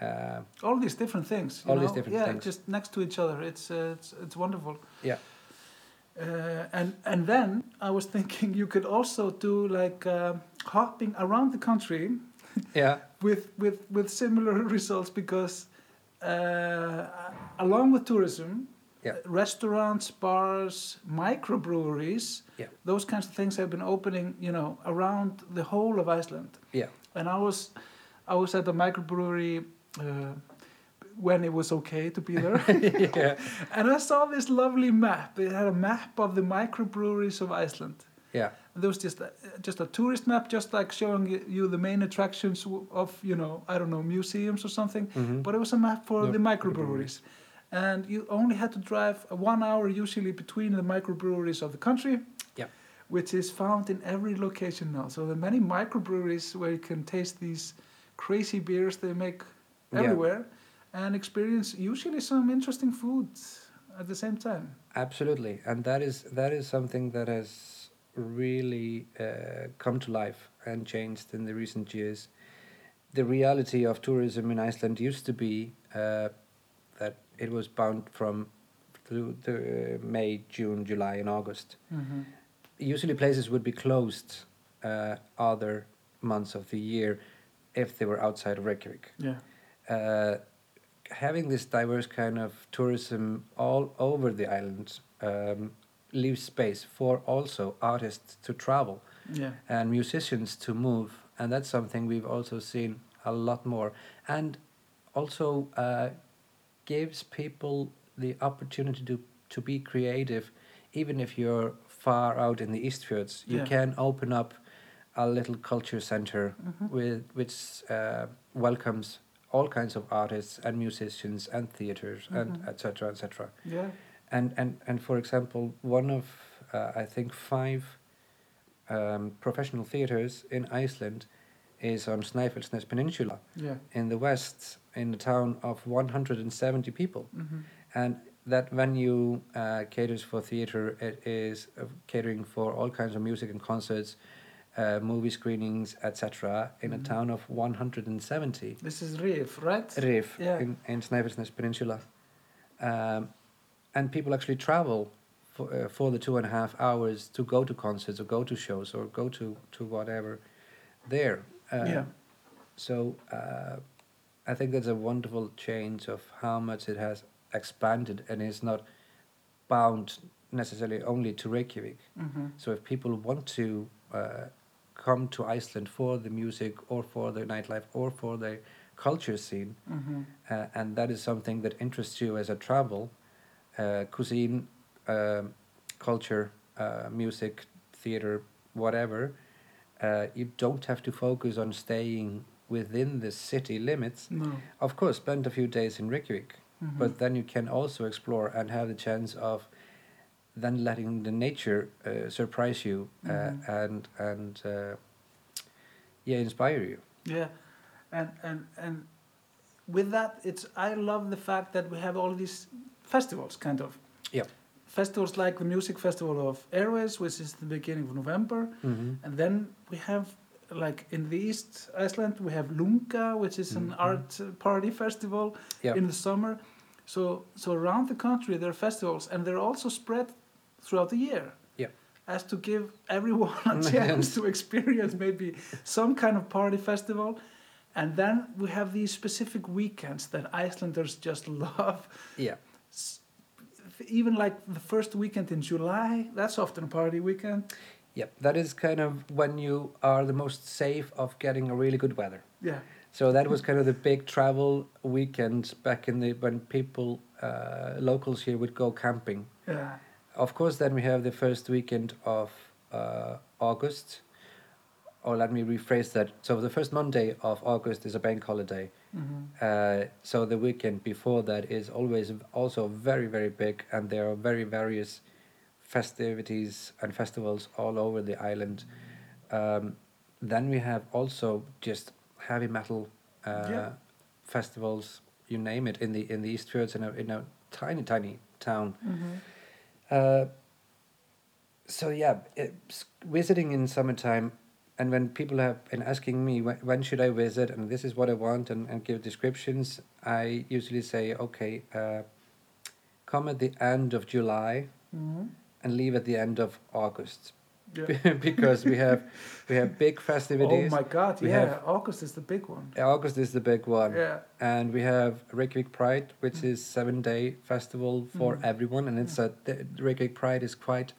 Uh, All these different things. you All these know? different yeah, things. just next to each other. It's uh, it's it's wonderful. Yeah. Uh, and and then I was thinking you could also do like uh, hopping around the country yeah, with with with similar results because uh, along with tourism, Yeah. restaurants, bars, microbreweries, Yeah. those kinds of things have been opening, you know, around the whole of Iceland. yeah, And I was, I was at a microbrewery uh, when it was okay to be there, yeah, and I saw this lovely map. It had a map of the microbreweries of Iceland. yeah, And there was just a, just a tourist map, just like showing you the main attractions of you know I don't know museums or something. Mhm. But it was a map for Yeah, the microbreweries. And you only had to drive one hour usually between the microbreweries of the country. Yeah. Which is found in every location now. So there are many microbreweries where you can taste these crazy beers they make Yeah. everywhere, and experience usually some interesting food at the same time. Absolutely, and that is that is something that has really uh, come to life and changed in the recent years. The reality of tourism in Iceland used to be uh, it was bound from through the uh, May, June, July, and August. Mm-hmm. Usually, places would be closed uh, other months of the year if they were outside of Reykjavik Yeah. uh, having this diverse kind of tourism all over the island um, leaves space for also artists to travel Yeah. and musicians to move, and that's something we've also seen a lot more, and also uh, gives people the opportunity to to be creative, even if you're far out in the Eastfjords. You Yeah. can open up a little culture center Mhm. with which uh, welcomes all kinds of artists and musicians and theaters and Mhm. etc etc Yeah. and and and for example one of uh, i think five um, professional theaters in iceland is on snæfellsnes peninsula Yeah. in the west in a town of 170 people Mm-hmm. and that venue uh, caters for theater it is uh, catering for all kinds of music and concerts uh, movie screenings etc in Mhm. a town of 170 This is Rif, right? Rif Yeah. in, in Snæfellsnes Peninsula. Um, and people actually travel for, uh, for the two and a half hours to go to concerts or go to shows or go to, to whatever there. Uh, yeah. So uh, I think that's a wonderful change of how much it has expanded and is not bound necessarily only to Reykjavik. Mm-hmm. So if people want to uh, come to Iceland for the music or for the nightlife or for the culture scene, Mm-hmm. uh, and that is something that interests you as a travel, uh, cuisine, um, culture, uh, music, theater, whatever, uh, you don't have to focus on staying within the city limits. No. Of course, spend a few days in Reykjavik, Mhm. but then you can also explore and have the chance of then letting the nature uh, surprise you uh, Mhm. and and uh, yeah inspire you. Yeah, and and and with that, it's I love the fact that we have all these festivals, kind of. Yep. Festivals like the music festival of Airwaves, which is the beginning of November, Mm-hmm. and then we have like in the East Iceland we have Lunga, which is an Mhm. art uh, party festival Yep. in the summer. So so around the country there are festivals, and they're also spread throughout the year. Yeah. as to give everyone a chance to experience maybe some kind of party festival. And then we have these specific weekends that Icelanders just love. Yeah. Even like the first weekend in July, that's often a party weekend. Yep. That is kind of when you are the most safe of getting a really good weather. Yeah. So that was kind of the big travel weekend back in the when people uh, locals here would go camping. Yeah. Of course, then we have the first weekend of uh, August. Or let me rephrase that. So the first Monday of August is a bank holiday. Hmm Uh, so the weekend before that is always also very very big, and there are very various festivities and festivals all over the island. Um, then we have also just heavy metal uh, Yeah. festivals, you name it, in the in the East Fjords in a in a tiny tiny town. hmm Uh, so yeah, visiting in summertime, and when people have been asking me when, when should I visit and this is what I want and, and give descriptions, I usually say okay, uh, come at the end of July hmm and leave at the end of August Yeah. because we have we have big festivities. Oh my God! We yeah, have- August is the big one. August is the big one. Yeah. and we have Reykjavik Pride, which Mm. is seven day festival for Mm. everyone, and it's a the Reykjavik Pride is quite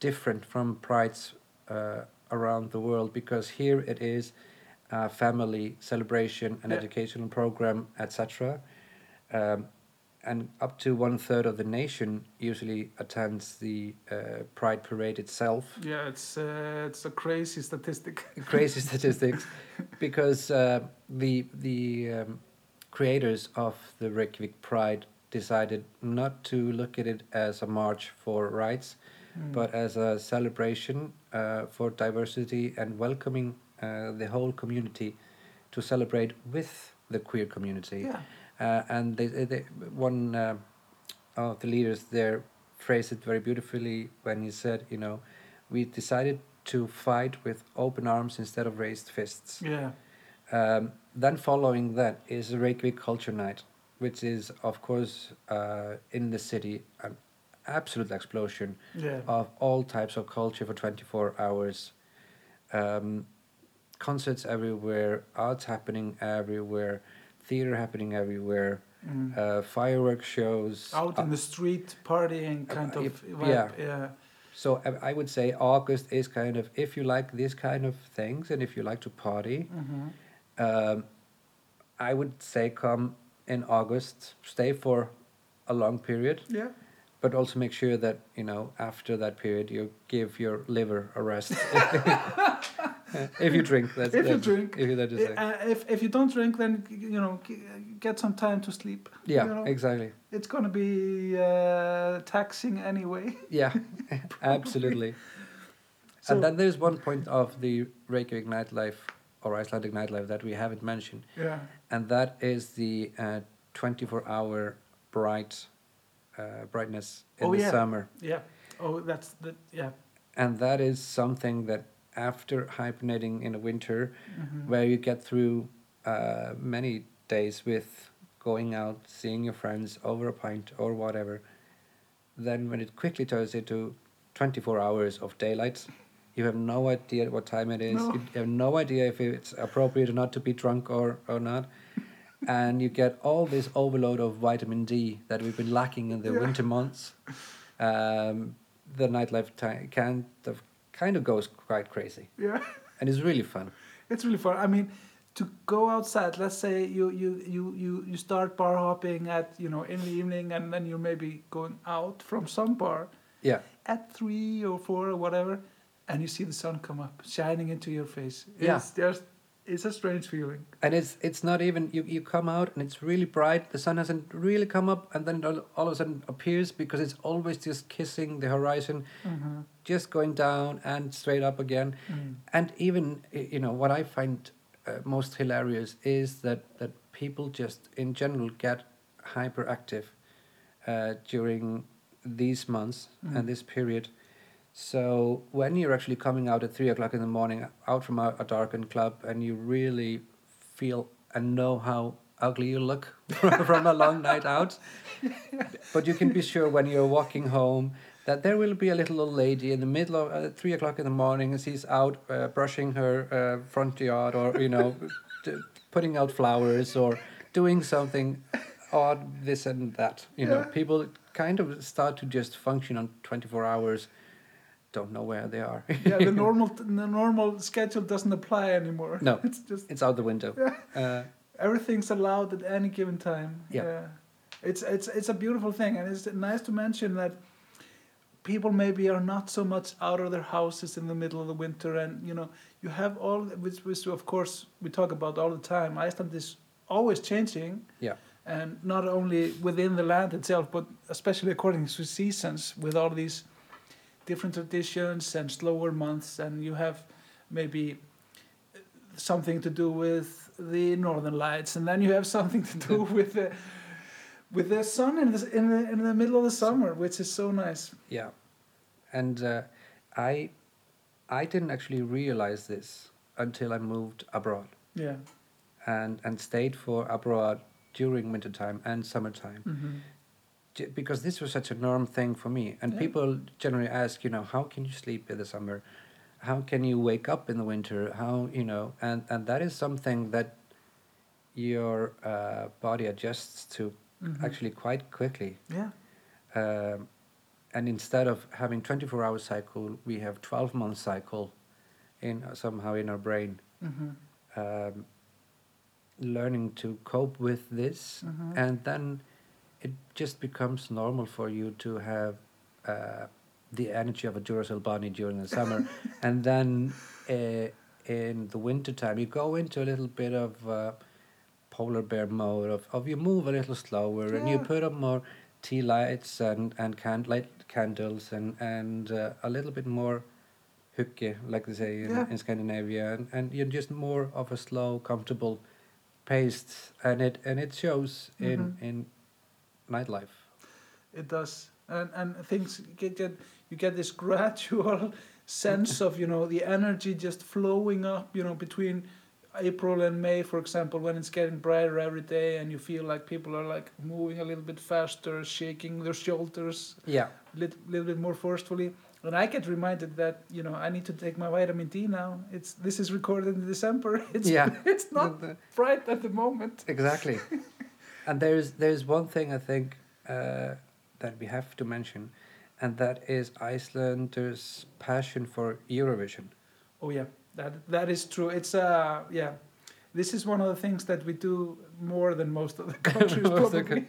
different from prides uh, around the world because here it is a family celebration, an Yeah. educational program, etc. Um, and up to one third of the nation usually attends the uh, Pride parade itself Yeah, it's uh, it's a crazy statistic. crazy statistics because uh, the the um, creators of the Reykjavik Pride decided not to look at it as a march for rights, Mm. but as a celebration for diversity and welcoming uh, the whole community to celebrate with the queer community. yeah, Uh, and they, they, one uh, of the leaders there phrased it very beautifully when he said, you know, we decided to fight with open arms instead of raised fists. yeah, Um, then following that is a Reykjavik Culture Night, which is, of course, uh, in the city, an absolute explosion yeah. of all types of culture for 24 hours. Um, concerts everywhere, arts happening everywhere, theater happening everywhere, Mm. uh, fireworks shows. Out in Uh, the street partying kind uh, of yeah. yeah. so I, would say August is kind of, if you like this kind of things and if you like to party, hmm um, I would say come in August, stay for a long period, Yeah. But also make sure that, you know, after that period, you give your liver a rest. if you drink, that's If you drink. If you that say. Uh, if if you don't drink, then you know get some time to sleep. Yeah, you know, exactly. It's gonna be uh, taxing anyway. Yeah, absolutely. So- and then there's one point of the Reykjavik nightlife or Icelandic nightlife that we haven't mentioned, Yeah. and that is the uh, 24-hour bright uh, brightness in Oh, the yeah. summer, Yeah. Oh, that's the yeah. and that is something that after hibernating in the winter, Mhm. where you get through uh, many days with going out, seeing your friends over a pint or whatever, then when it quickly turns into 24 hours of daylight, you have no idea what time it is. No. You have no idea if it's appropriate or not to be drunk or, or not. And you get all this overload of vitamin D that we've been lacking in the Yeah. winter months. Um, the nightlife ti kind of kind of goes quite crazy, Yeah. and it's really fun. It's really fun. I mean, to go outside. Let's say you you you you you start bar hopping at you know in the evening, and then you're maybe going out from some bar Yeah. at three or four or whatever, and you see the sun come up shining into your face. Yeah. It's just it's a strange feeling. and it's it's not even you you come out and it's really bright the sun hasn't really come up and then it all, all of a sudden appears because it's always just kissing the horizon Mm-hmm. just going down and straight up again Mm. and even you know what i find uh, most hilarious is that that people just in general get hyperactive uh, during these months Mm. and this period so when you're actually coming out at three o'clock in the morning out from a, a darkened club and you really feel and know how ugly you look from a long night out but you can be sure when you're walking home that there will be a little old lady in the middle of uh, three o'clock in the morning, and she's out uh, brushing her uh, front yard, or you know, t- putting out flowers, or doing something odd, this and that. You know, Yeah. people kind of start to just function on twenty four hours. Don't know where they are. yeah, the normal the normal schedule doesn't apply anymore. No. it's just it's out the window. Uh, everything's allowed at any given time. Yeah. It's it's it's a beautiful thing, and it's nice to mention that people maybe are not so much out of their houses in the middle of the winter, and you know you have all which which of course we talk about all the time. Iceland is always changing. Yeah. And not only within the land itself, but especially according to seasons, with all these different traditions and slower months, and you have maybe something to do with the northern lights, and then you have something to do with the with the sun in the in the in the middle of the summer, which is so nice. Yeah, and uh, I I didn't actually realize this until I moved abroad. Yeah. and and stayed for abroad during wintertime and summertime. Hmm J- because this was such a norm thing for me. And Yeah. people generally ask, you know, how can you sleep in the summer? How can you wake up in the winter? How you know? And and that is something that your uh, body adjusts to Mhm. actually quite quickly. Yeah. Um, and instead of having 24 hour cycle, we have 12 month cycle in somehow in our brain. hmm Um, learning to cope with this, Mhm. and then it just becomes normal for you to have uh, the energy of a Duracell bunny during the summer, and then uh, in the winter time you go into a little bit of uh, polar bear mode of, of you move a little slower and you put up more tea lights and and can light candles and and uh, a little bit more hygge, like they say in, Yeah. in Scandinavia, and, and you're just more of a slow, comfortable pace, and it and it shows in Mhm. in nightlife. It does, and and things get, get you get this gradual sense of you know the energy just flowing up you know between April and May, for example, when it's getting brighter every day, and you feel like people are like moving a little bit faster, shaking their shoulders Yeah, a little, little bit more forcefully. And I get reminded that you know I need to take my vitamin D now. It's this is recorded in December. It's Yeah. it's not The- bright at the moment. exactly. And there's there's one thing I think uh, that we have to mention, and that is Icelanders' passion for Eurovision. Oh yeah, that that is true. It's uh yeah, this is one of the things that we do more than most of the countries probably.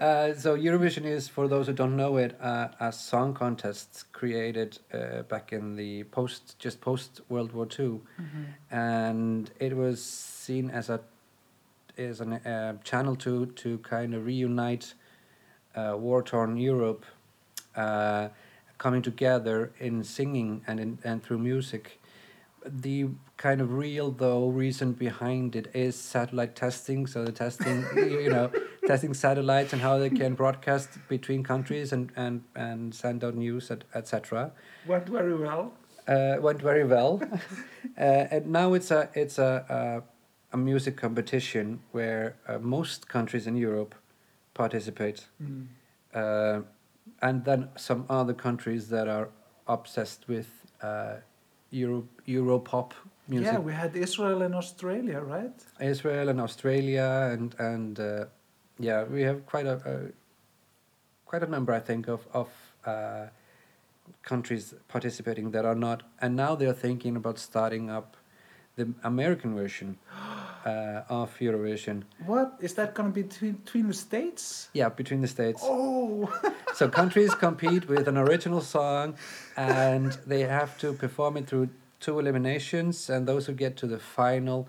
Uh, so Eurovision is, for those who don't know it, uh, a song contest created uh, back in the post, just post World War Two, and it was seen as a as a uh, channel to to kind of reunite uh, war torn Europe, uh, coming together in singing and in, and through music. The kind of real though reason behind it is satellite testing. So the testing, you know, testing satellites and how they can broadcast between countries and and and send out news, et- etc Went very well. uh, went very well, uh, and now it's a it's a a, a music competition where uh, most countries in Europe participate, Mm. uh, and then some other countries that are obsessed with uh, Euro Europop music. Yeah, we had Israel and Australia, right? Israel and Australia and and uh, yeah, we have quite a, a quite a number, I think, of of uh, countries participating that are not, and now they are thinking about starting up the American version uh, of Eurovision. What is that going to be between, between the states? Yeah, between the states. Oh, So countries compete with an original song, and they have to perform it through two eliminations, and those who get to the final.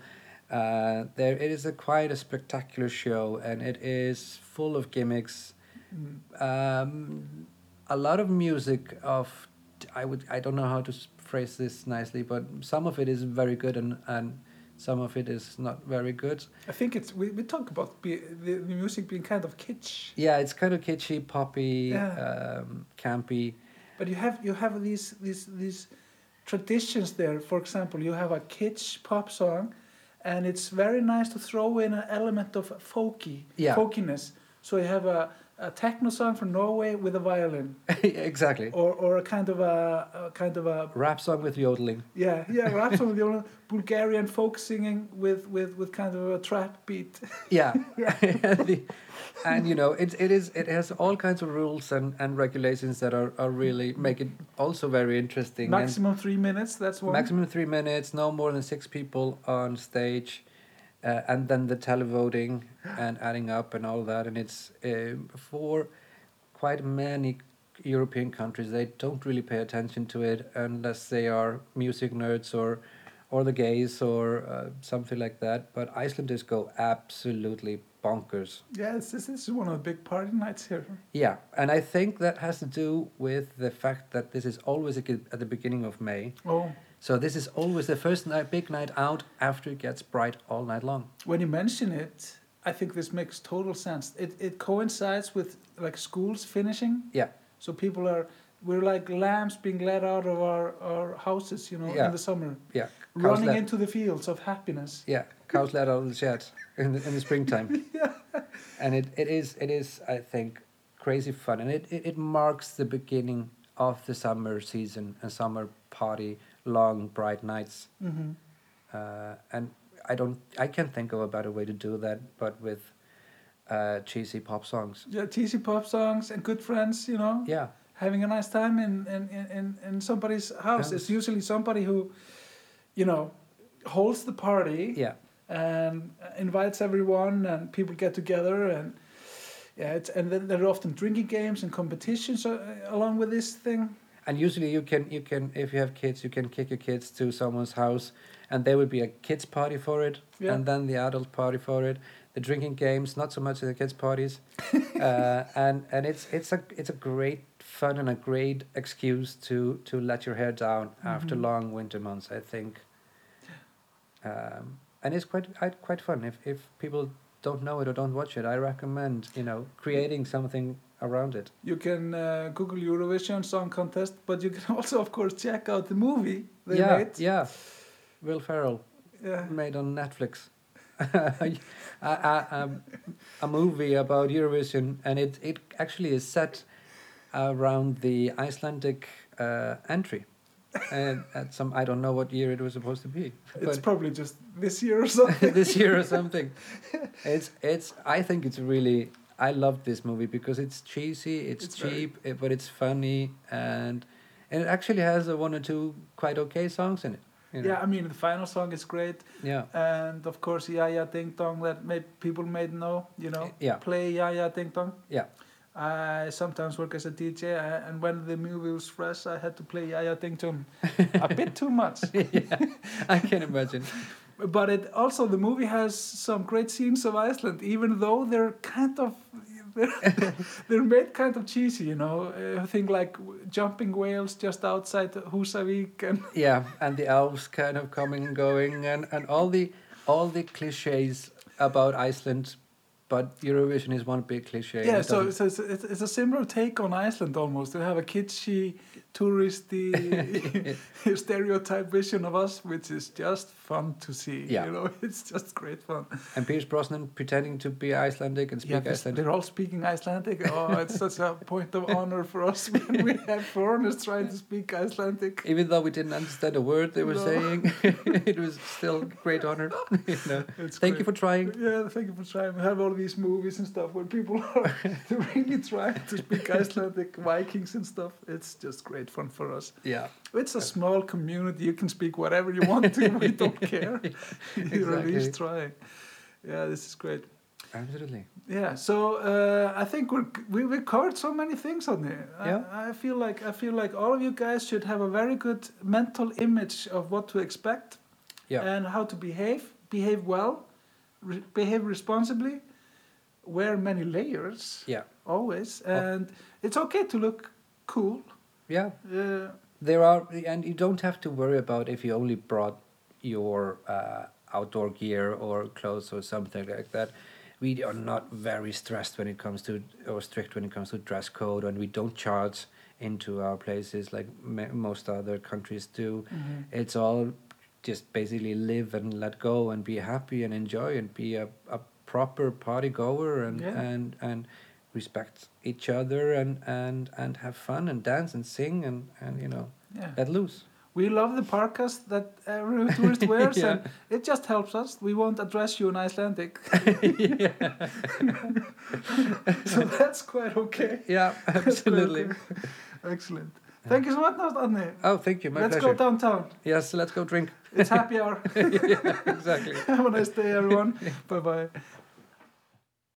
Uh, there, it is a quite a spectacular show, and it is full of gimmicks. Mm. Um, a lot of music of, I would, I don't know how to phrase this nicely, but some of it is very good, and and some of it is not very good. I think it's we, we talk about be, the, the music being kind of kitsch, Yeah, it's kind of kitschy, poppy, Yeah. um, campy. but you have you have these these these traditions there. For example, you have a kitsch pop song, and it's very nice to throw in an element of folky Yeah. folkiness. So you have a a techno song from Norway with a violin, exactly. or or a kind of a, a kind of a Rap song with yodeling. yeah yeah rap song with only Bulgarian folk singing with with with kind of a trap beat. Yeah, The- and you know it it is it has all kinds of rules and, and regulations that are, are really make it also very interesting. and Maximum three minutes. That's one. maximum three minutes, no more than six people on stage, uh, and then the televoting and adding up and all that. And it's um for quite many European countries they don't really pay attention to it unless they are music nerds or or the gays or uh, something like that. But Icelanders go absolutely bonkers. Yes, this, this is one of the big party nights here. Yeah, and I think that has to do with the fact that this is always at the beginning of May. Oh, So this is always the first night, big night out after it gets bright all night long. when you mention it, I think this makes total sense. It it coincides with like schools finishing. Yeah. So people are we're like lambs being let out of our, our houses, you know, Yeah. in the summer, Yeah, cows running let, into the fields of happiness. yeah, cows let out of the shed in the, in the springtime. yeah. and it, it is it is I think crazy fun, and it, it, it marks the beginning of the summer season and summer party, long bright nights. hmm Uh, and I don't I can't think of a better way to do that, but with uh, cheesy pop songs. Yeah, cheesy pop songs and good friends, you know, Yeah, having a nice time in in, in, in, somebody's house. It's usually somebody who, you know, holds the party yeah, and invites everyone and people get together and yeah, it's, and then there are often drinking games and competitions uh, along with this thing. And usually you can you can if you have kids you can kick your kids to someone's house, and there would be a kids party for it, Yeah. and then the adult party for it. The drinking games, not so much the kids parties, uh, and and it's it's a it's a great fun and a great excuse to to let your hair down after Mhm. long winter months. I think, um, and it's quite quite fun. If if people don't know it or don't watch it, I recommend you know creating something around it. You can uh, Google Eurovision Song Contest, but you can also, of course, check out the movie they yeah, made. yeah. Will Ferrell Yeah. made on Netflix. a, a, a movie about Eurovision, and it, it actually is set around the Icelandic uh, entry. and at some, I don't know what year it was supposed to be, It's probably just this year or something. this year or something. It's it's. I think it's really. I love this movie because it's cheesy, it's, It's very- cheap, it, but it's funny, and and it actually has a one or two quite okay songs in it. you know. Yeah, I mean, the final song is great. Yeah. And of course, yeah, Jaja Ding Dong, that may, people may know, you know, Yeah. play yeah, Jaja Ding Dong. Yeah. I sometimes work as a DJ, and when the movie was fresh, I had to play Jaja Ding Dong a bit too much. yeah, I can imagine. But it also the movie has some great scenes of Iceland, even though they're kind of they're, they're made kind of cheesy, you know. Uh, think like jumping whales just outside Husavik, and Yeah, and the elves kind of coming and going, and, and all the all the cliches about Iceland, but Eurovision is one big cliche. yeah. So, so it's, it's, it's a similar take on Iceland almost. To have a kitschy, touristy, stereotype vision of us, which is just fun to see. Yeah. You know, it's just great fun. and Pierce Brosnan pretending to be Icelandic and Yeah, speak this- Icelandic. they're all speaking Icelandic. Oh, it's such a point of honor for us when we have foreigners trying to speak Icelandic. Even though we didn't understand a word they were No. saying, it was still great honor. you know. It's Thank you for trying. Yeah, thank you for trying. We have all these movies and stuff where people are really trying to speak Icelandic, Vikings and stuff. It's just great fun for us. Yeah, It's a small community. You can speak whatever you want to. We don't care. You're at least Exactly. trying. Yeah, this is great. absolutely. Yeah, so uh, I think we're, we we covered so many things on here. Yeah. I, I feel like I feel like all of you guys should have a very good mental image of what to expect Yeah, and how to behave. Behave well, re- behave responsibly, wear many layers yeah, always, Oh. and it's okay to look cool. Yeah. Uh, There are, and you don't have to worry about if you only brought your uh, outdoor gear or clothes or something like that. We are not very stressed when it comes to, or strict when it comes to dress code, and we don't charge into our places like most other countries do. It's all just basically live and let go and be happy and enjoy and be a, a proper party goer and Yeah. and and respect each other and and and have fun and dance and sing and and you know Yeah. let loose. We love the parkas that every tourist wears, Yeah. and it just helps us. We won't address you in Icelandic, so that's quite okay. yeah, absolutely. okay. Excellent. Thank you so much, Árni. Oh, thank you. My Let's pleasure. go downtown. Yes, let's go drink. It's happy hour. yeah, exactly. Have a nice day, everyone. bye bye.